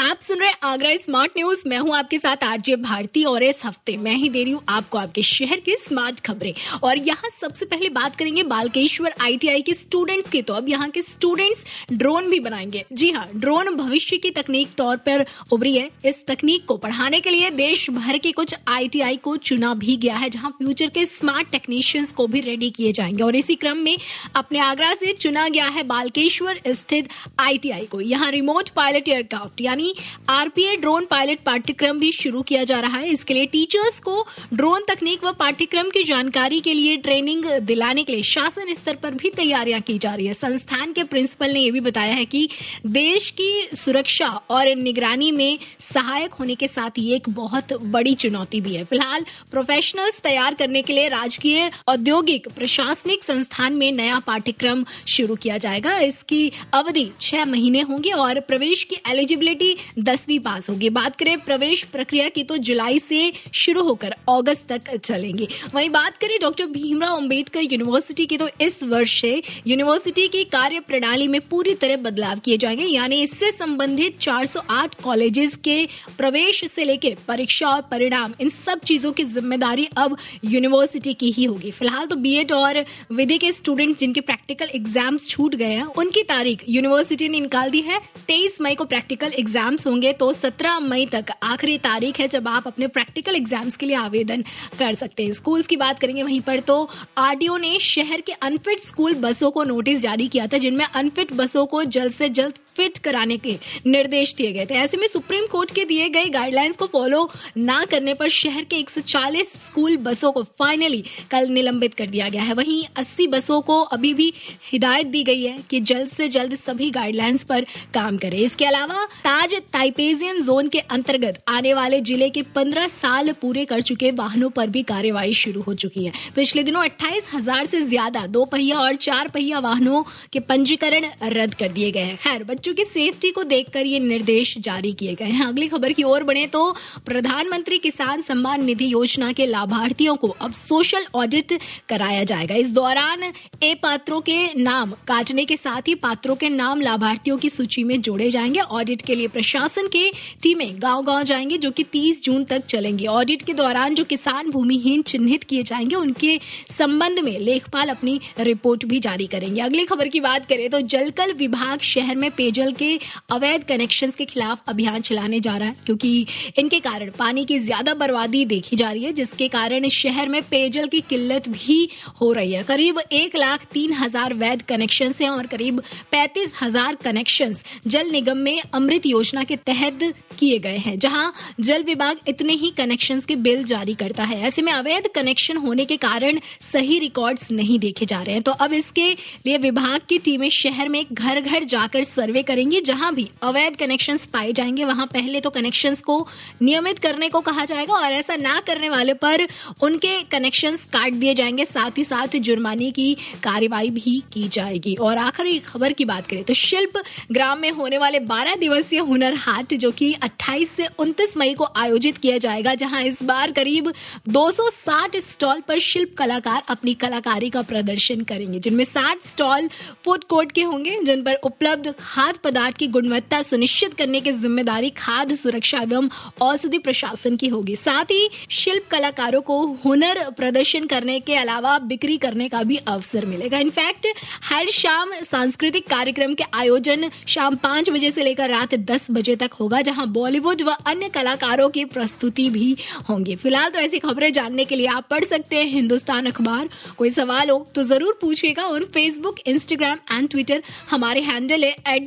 आप सुन रहे आगरा स्मार्ट न्यूज़। मैं हूँ आपके साथ आरजे भारती और इस हफ़्ते मैं ही दे रही हूँ आपको आपके शहर की स्मार्ट खबरें। और यहाँ सबसे पहले बात करेंगे बालकेश्वर आईटीआई के स्टूडेंट्स की। तो अब यहाँ के स्टूडेंट्स ड्रोन भी बनाएँगे। जी हाँ ड्रोन भविष्य की तकनीक तौर पर उभरी है। इस तकनीक को पढ़ाने के लिए देश भर के कुछ आईटीआई को चुना भी गया है, जहाँ फ्यूचर के स्मार्ट टेक्नीशियंस को भी रेडी किए जाएँगे। और इसी क्रम में अपने आगरा से चुना गया है बालकेश्वर स्थित आईटीआई को। यहाँ रिमोट पायलट एयरक्राफ्ट यानी आरपीए ड्रोन पायलट पाठ्यक्रम भी शुरू किया जा रहा है। इसके लिए टीचर्स को ड्रोन तकनीक व पाठ्यक्रम की जानकारी के लिए ट्रेनिंग दिलाने के लिए शासन स्तर पर भी तैयारियाँ की जा रही है। संस्थान के प्रिंसिपल ने यह भी बताया है कि देश की सुरक्षा और निगरानी में सहायक होने के साथ ही एक बहुत बड़ी चुनौती भी है। फ़िलहाल प्रोफेशनल्स तैयार करने के लिए राजकीय औद्योगिक प्रशासनिक संस्थान में नया पाठ्यक्रम शुरू किया जाएगा। इसकी अवधि छह महीने होंगे और प्रवेश की एलिजिबिलिटी दसवीं पास होगी। बात करें प्रवेश प्रक्रिया की तो जुलाई से शुरू होकर अगस्त तक चलेंगी। वहीं बात करें डॉक्टर भीमराव अंबेडकर यूनिवर्सिटी की तो इस वर्ष से यूनिवर्सिटी की कार्य प्रणाली में पूरी तरह बदलाव किए जाएँगे। यानी इससे संबंधित 408 कॉलेजेस के प्रवेश से लेकर परीक्षा और परिणाम, इन सब चीज़ों की ज़िम्मेदारी अब यूनिवर्सिटी की ही होगी। फ़िलहाल तो बीएड और विधि के स्टूडेंट जिनके प्रैक्टिकल एग्ज़ाम्स छूट गए हैं, उनकी तारीख यूनिवर्सिटी ने निकाल दी है। तेईस मई को प्रैक्टिकल एग्ज़ाम्स होंगे तो सत्रह मई तक आखिरी तारीख है जब आप अपने प्रैक्टिकल एग्ज़ाम्स के लिए आवेदन कर सकते हैं। स्कूल्स की बात करेंगे वहीं पर तो आरडीओ ने शहर के अनफिट स्कूल बसों को नोटिस जारी किया था, जिनमें अनफिट बसों को जल्द से जल्द फिट कराने के निर्देश दिए गए थे। ऐसे में सुप्रीम कोर्ट के दिए गए गाइडलाइंस को फॉलो ना करने पर शहर के 140 स्कूल बसों को फाइनली कल निलंबित कर दिया गया है। वहीं 80 बसों को अभी भी हिदायत दी गई है कि जल्द से जल्द सभी गाइडलाइंस पर काम करे। इसके अलावा ताज ताइपेजियन जोन के अंतर्गत आने वाले ज़िले के 15 साल पूरे कर चुके वाहनों पर भी कार्यवाही शुरू हो चुकी है। पिछले दिनों अट्ठाईस हज़ार से ज़्यादा दो पहिया और चार पहिया वाहनों के पंजीकरण रद्द कर दिए गए हैं। खैर, बच्चों की सेफ्टी को देखकर ये निर्देश जारी किए गए हैं। अगली खबर की ओर बढ़े तो प्रधानमंत्री किसान सम्मान निधि योजना के लाभार्थियों को अब सोशल ऑडिट कराया जाएगा। इस दौरान ए पात्रों के नाम, काटने के साथ ही पात्रों के नाम लाभार्थियों की सूची में जोड़े जाएँगे। ऑडिट के लिए प्रशासन के टीमें गाँव गाँव जाएँगे, जो कि 30 जून तक चलेंगी। ऑडिट के दौरान जो किसान भूमिहीन चिन्हित किए जाएँगे, उनके संबंध में लेखपाल अपनी रिपोर्ट भी जारी करेंगे। अगली खबर की बात करें तो जलकल विभाग शहर में पेयजल के अवैध कनेक्शंस के खिलाफ अभियान चलाने जा रहा है, क्योंकि इनके कारण पानी की ज़्यादा बर्बादी देखी जा रही है, जिसके कारण शहर में पेयजल की किल्लत भी हो रही है। करीब एक लाख तीन हज़ार वैध कनेक्शन है और करीब पैंतीस हज़ार कनेक्शन जल निगम में अमृत योजना के तहत किए गए हैं, जहाँ जल विभाग इतने ही कनेक्शन के बिल जारी करता है। ऐसे में अवैध कनेक्शन होने के कारण सही रिकॉर्ड्स नहीं देखे जा रहे हैं। तो अब इसके लिए विभाग की टीमें शहर में घर घर जाकर सर्वे करेंगी, जहाँ भी अवैध कनेक्शन पाए जाएँगे, वहाँ पहले तो कनेक्शन को नियमित करने को कहा जाएगा और ऐसा ना करने वाले पर उनके कनेक्शन काट दिए जाएँगे। साथ ही साथ जुर्माने की कार्यवाही भी की जाएगी। और आखिरी खबर की बात करें तो शिल्प ग्राम में होने वाले 12 दिवसीय हुनर हाट, जो कि 28 से 29 मई को आयोजित किया जाएगा, जहाँ इस बार करीब 260 स्टॉल पर शिल्प कलाकार अपनी कलाकारी का प्रदर्शन करेंगे, जिनमें 60 स्टॉल फ़ूड कोर्ट के होंगे, जिन पर उपलब्ध खाद्य पदार्थ की गुणवत्ता सुनिश्चित करने की ज़िम्मेदारी खाद्य सुरक्षा एवं औषधि प्रशासन की होगी। साथ ही शिल्प कलाकारों को हुनर प्रदर्शन करने के अलावा बिक्री करने का भी अवसर मिलेगा। इनफैक्ट हर शाम सांस्कृतिक कार्यक्रम के आयोजन शाम पाँच बजे से लेकर रात दस बजे तक होगा, जहाँ बॉलीवुड व अन्य कलाकारों की प्रस्तुति भी होंगी। फ़िलहाल तो ऐसी खबरें जानने के लिए आप पढ़ सकते हैं हिंदुस्तान अखबार। कोई सवाल हो तो ज़रूर पूछिएगा on Facebook Instagram and Twitter हमारे हैंडल है at